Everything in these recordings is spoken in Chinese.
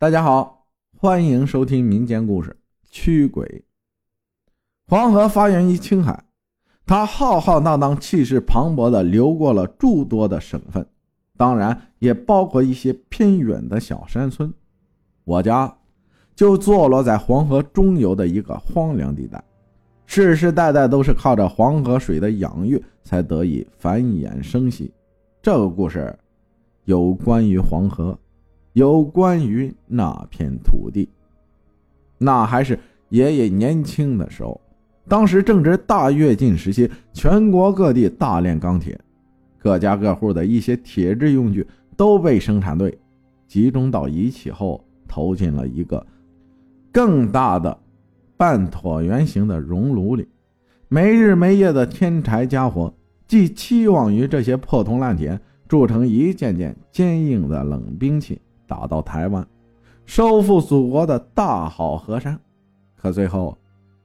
大家好，欢迎收听民间故事《驱鬼》。黄河发源于青海，它浩浩荡荡、气势磅礴的流过了诸多的省份，当然也包括一些偏远的小山村。我家就坐落在黄河中游的一个荒凉地带，世世代代都是靠着黄河水的养育才得以繁衍生息。这个故事有关于黄河。有关于那片土地，那还是爷爷年轻的时候，当时正值大跃进时期，全国各地大炼钢铁，各家各户的一些铁制用具都被生产队集中到一起后，投进了一个更大的半椭圆形的熔炉里，没日没夜的添柴加火，寄期望于这些破铜烂铁铸成一件件坚硬的冷兵器。打到台湾，收复祖国的大好河山。可最后，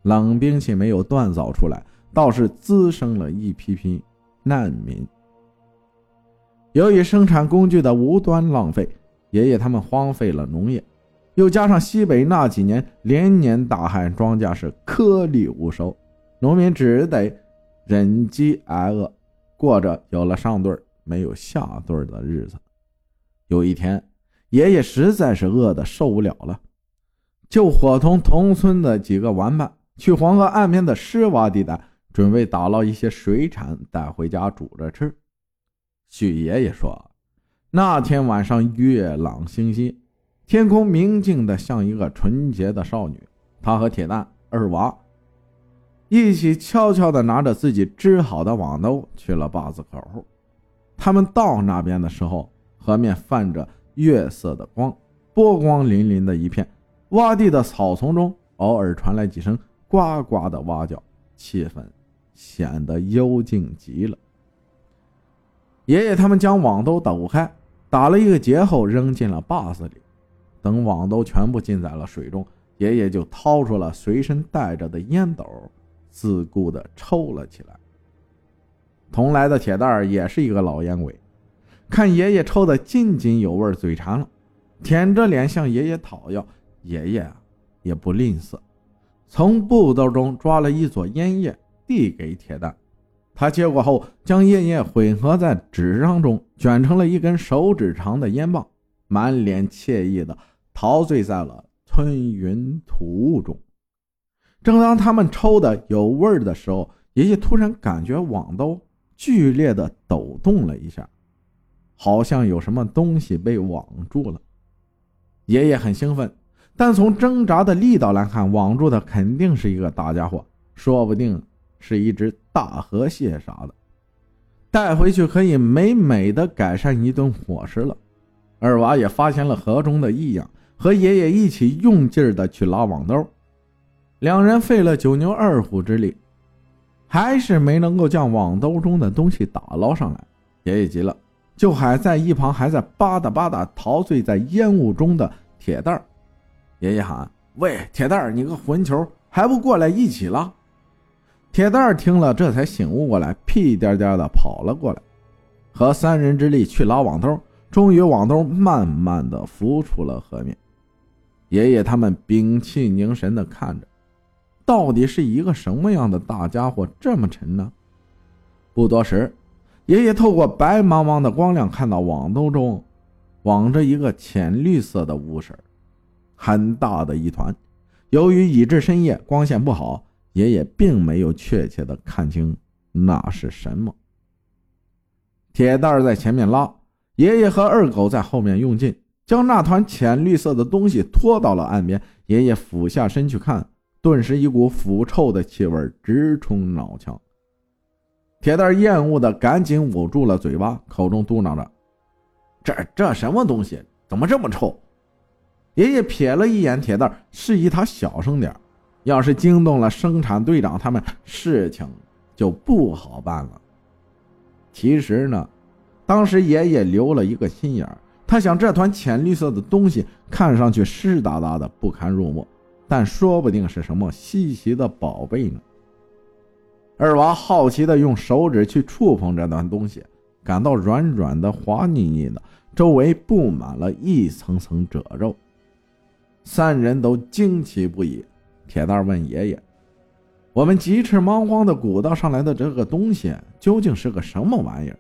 冷兵器没有锻造出来，倒是滋生了一批批难民。由于生产工具的无端浪费，爷爷他们荒废了农业，又加上西北那几年连年大旱，庄稼是颗粒无收，农民只得忍饥挨饿，过着有了上顿没有下顿的日子。有一天。爷爷实在是饿得受不了了，就伙同同村的几个玩伴去黄河岸边的湿洼地带，准备打捞一些水产带回家煮着吃。许爷爷说，那天晚上月朗星稀，天空明净的像一个纯洁的少女。他和铁蛋、二娃一起悄悄地拿着自己织好的网兜去了坝子口。他们到那边的时候，河面泛着。月色的光，波光粼粼的一片，洼地的草丛中偶尔传来几声呱呱的蛙叫，气氛显得幽静极了。爷爷他们将网兜抖开，打了一个结后扔进了坝子里。等网兜全部浸在了水中，爷爷就掏出了随身带着的烟斗，自顾地抽了起来。同来的铁蛋儿也是一个老烟鬼。看爷爷抽得津津有味，嘴馋了，舔着脸向爷爷讨要。爷爷啊，也不吝啬，从布兜中抓了一撮烟叶，递给铁蛋。他接过后，将烟叶混合在纸张中，卷成了一根手指长的烟棒，满脸惬意的陶醉在了吞云吐雾中。正当他们抽的有味儿的时候，爷爷突然感觉网兜剧烈的抖动了一下。好像有什么东西被网住了，爷爷很兴奋，但从挣扎的力道来看，网住的肯定是一个大家伙，说不定是一只大河蟹啥的，带回去可以美美的改善一顿伙食了。二娃也发现了河中的异样，和爷爷一起用劲的去拉网兜，两人费了九牛二虎之力，还是没能够将网兜中的东西打捞上来。爷爷急了。就还在一旁还在吧嗒吧嗒陶醉在烟雾中的铁蛋儿，爷爷喊：“喂，铁蛋儿，你个混球，还不过来一起拉？”铁蛋儿听了，这才醒悟过来，屁颠颠的跑了过来，和三人之力去拉网兜，终于网兜慢慢的浮出了河面。爷爷他们屏气凝神的看着，到底是一个什么样的大家伙这么沉呢？不多时。爷爷透过白茫茫的光亮，看到网兜中网着一个浅绿色的物事很大的一团。由于已至深夜，光线不好，爷爷并没有确切的看清那是什么。铁蛋儿在前面拉，爷爷和二狗在后面用劲，将那团浅绿色的东西拖到了岸边。爷爷俯下身去看，顿时一股腐臭的气味直冲脑腔。铁蛋厌恶的赶紧捂住了嘴巴，口中嘟囔着：“这这什么东西？怎么这么臭？”爷爷瞥了一眼铁蛋，示意他小声点要是惊动了生产队长他们，事情就不好办了。其实呢，当时爷爷留了一个心眼他想这团浅绿色的东西看上去湿哒哒的，不堪入目，但说不定是什么稀奇的宝贝呢。二娃好奇地用手指去触碰这段东西，感到软软的、滑腻腻的，周围布满了一层层褶皱。三人都惊奇不已。铁蛋问爷爷：“我们急赤忙慌的鼓捣上来的这个东西，究竟是个什么玩意儿？”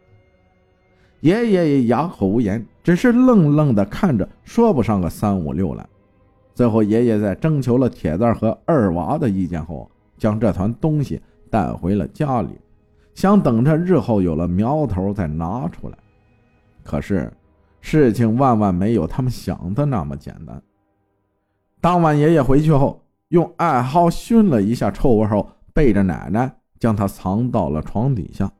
爷爷也哑口无言，只是愣愣的看着，说不上个三五六来。最后，爷爷在征求了铁蛋和二娃的意见后，将这团东西带回了家里，想等着日后有了苗头再拿出来。可是，事情万万没有他们想的那么简单。当晚，爷爷回去后，用艾蒿熏了一下臭味后，背着奶奶将它藏到了床底下。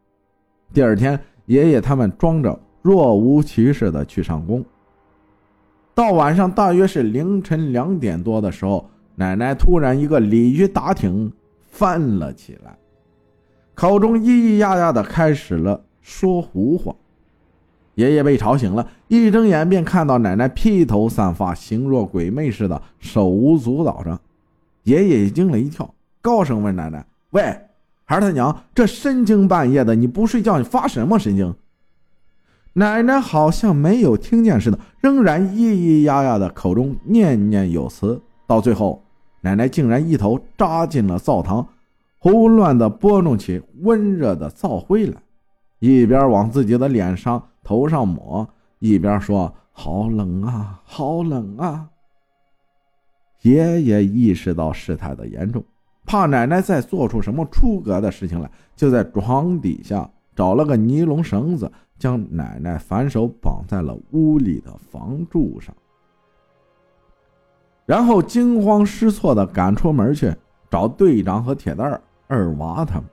第二天。爷爷他们装着若无其事的去上工。到晚上大约是凌晨两点多的时候，奶奶突然一个鲤鱼打挺翻了起来，口中咿咿呀呀的开始了说胡话。爷爷被吵醒了，一睁眼便看到奶奶披头散发、形若鬼魅似的，手舞足蹈着。爷爷也惊了一跳，高声问奶奶：“喂！”孩他娘，这深更半夜的，你不睡觉，你发什么神经？奶奶好像没有听见似的，仍然咿咿呀呀的，口中念念有词。到最后，奶奶竟然一头扎进了灶堂，胡乱的拨弄起温热的灶灰来，一边往自己的脸上、头上抹，一边说：“好冷啊，好冷啊！”爷爷意识到事态的严重。怕奶奶再做出什么出格的事情来，就在床底下找了个尼龙绳子，将奶奶反手绑在了屋里的房柱上，然后惊慌失措地赶出门去找队长和铁蛋儿、二娃他们。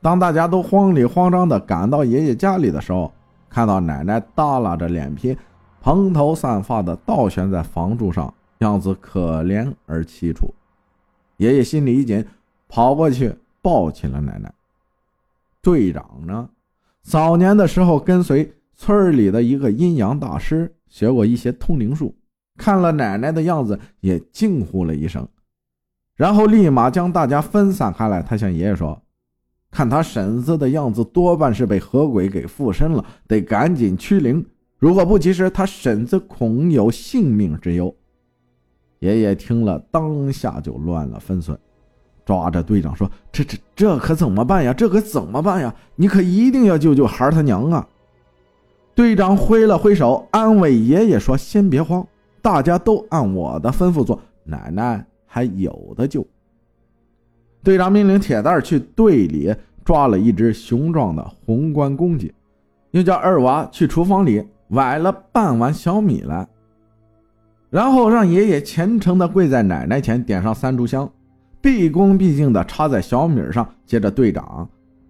当大家都慌里慌张地赶到爷爷家里的时候，看到奶奶耷拉着脸皮，蓬头散发的倒悬在房柱上，样子可怜而凄楚。爷爷心里一紧，跑过去抱起了奶奶。队长呢，早年的时候跟随村里的一个阴阳大师学过一些通灵术，看了奶奶的样子也惊呼了一声，然后立马将大家分散开来。他向爷爷说：“看他婶子的样子，多半是被河鬼给附身了，得赶紧驱灵。如果不及时，他婶子恐有性命之忧。”爷爷听了，当下就乱了分寸，抓着队长说：“这这这可怎么办呀？这可怎么办呀？你可一定要救救孩他娘啊！”队长挥了挥手，安慰爷爷说：“先别慌，大家都按我的吩咐做，奶奶还有的救。”队长命令铁蛋去队里抓了一只雄壮的红冠公鸡，又叫二娃去厨房里崴了半碗小米来。然后让爷爷虔诚地跪在奶奶前，点上三炷香，毕恭毕敬地插在小米上。接着，队长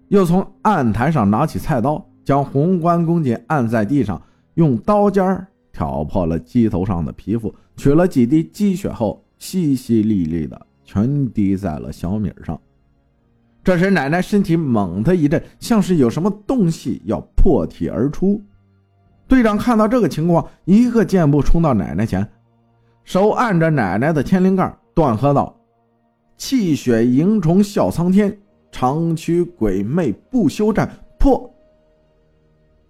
又从案台上拿起菜刀，将红冠公鸡按在地上，用刀尖挑破了鸡头上的皮肤，取了几滴鸡血后，淅淅沥沥的全滴在了小米上。这时，奶奶身体猛地一震，像是有什么东西要破体而出。队长看到这个情况，一个箭步冲到奶奶前。手按着奶奶的天灵盖，断喝道：“气血萤虫笑苍天，长驱鬼魅不休战。”破！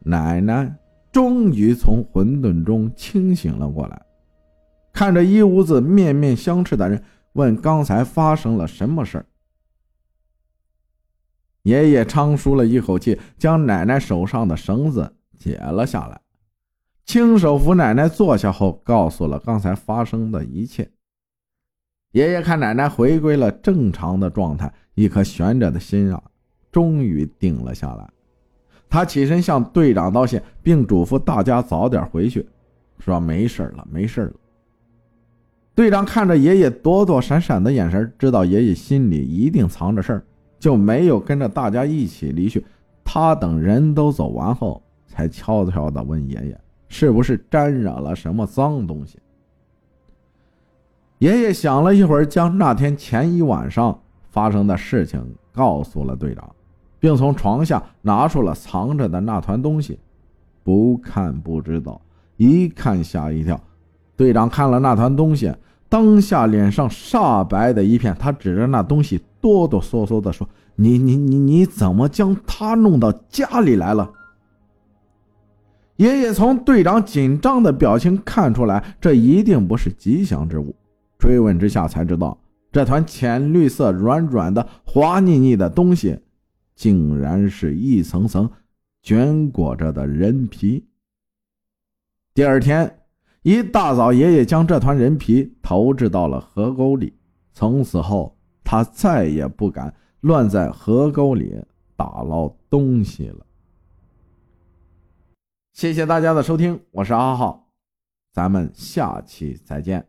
奶奶终于从混沌中清醒了过来，看着一屋子面面相觑的人，问：“刚才发生了什么事爷爷长舒了一口气，将奶奶手上的绳子解了下来。亲手扶奶奶坐下后，告诉了刚才发生的一切。爷爷看奶奶回归了正常的状态，一颗悬着的心啊，终于定了下来。他起身向队长道谢，并嘱咐大家早点回去，说没事了，没事了。队长看着爷爷躲躲闪闪的眼神，知道爷爷心里一定藏着事儿，就没有跟着大家一起离去。他等人都走完后，才悄悄地问爷爷。是不是沾染了什么脏东西？爷爷想了一会儿，将那天前一晚上发生的事情告诉了队长，并从床下拿出了藏着的那团东西。不看不知道，一看吓一跳。队长看了那团东西，当下脸上煞白的一片。他指着那东西，哆哆嗦嗦地说：“你你你你怎么将它弄到家里来了？”爷爷从队长紧张的表情看出来，这一定不是吉祥之物，追问之下才知道，这团浅绿色、软软的、滑腻腻的东西，竟然是一层层卷裹着的人皮。第二天一大早，爷爷将这团人皮投掷到了河沟里。从此后，他再也不敢乱在河沟里打捞东西了。谢谢大家的收听，我是阿浩，咱们下期再见。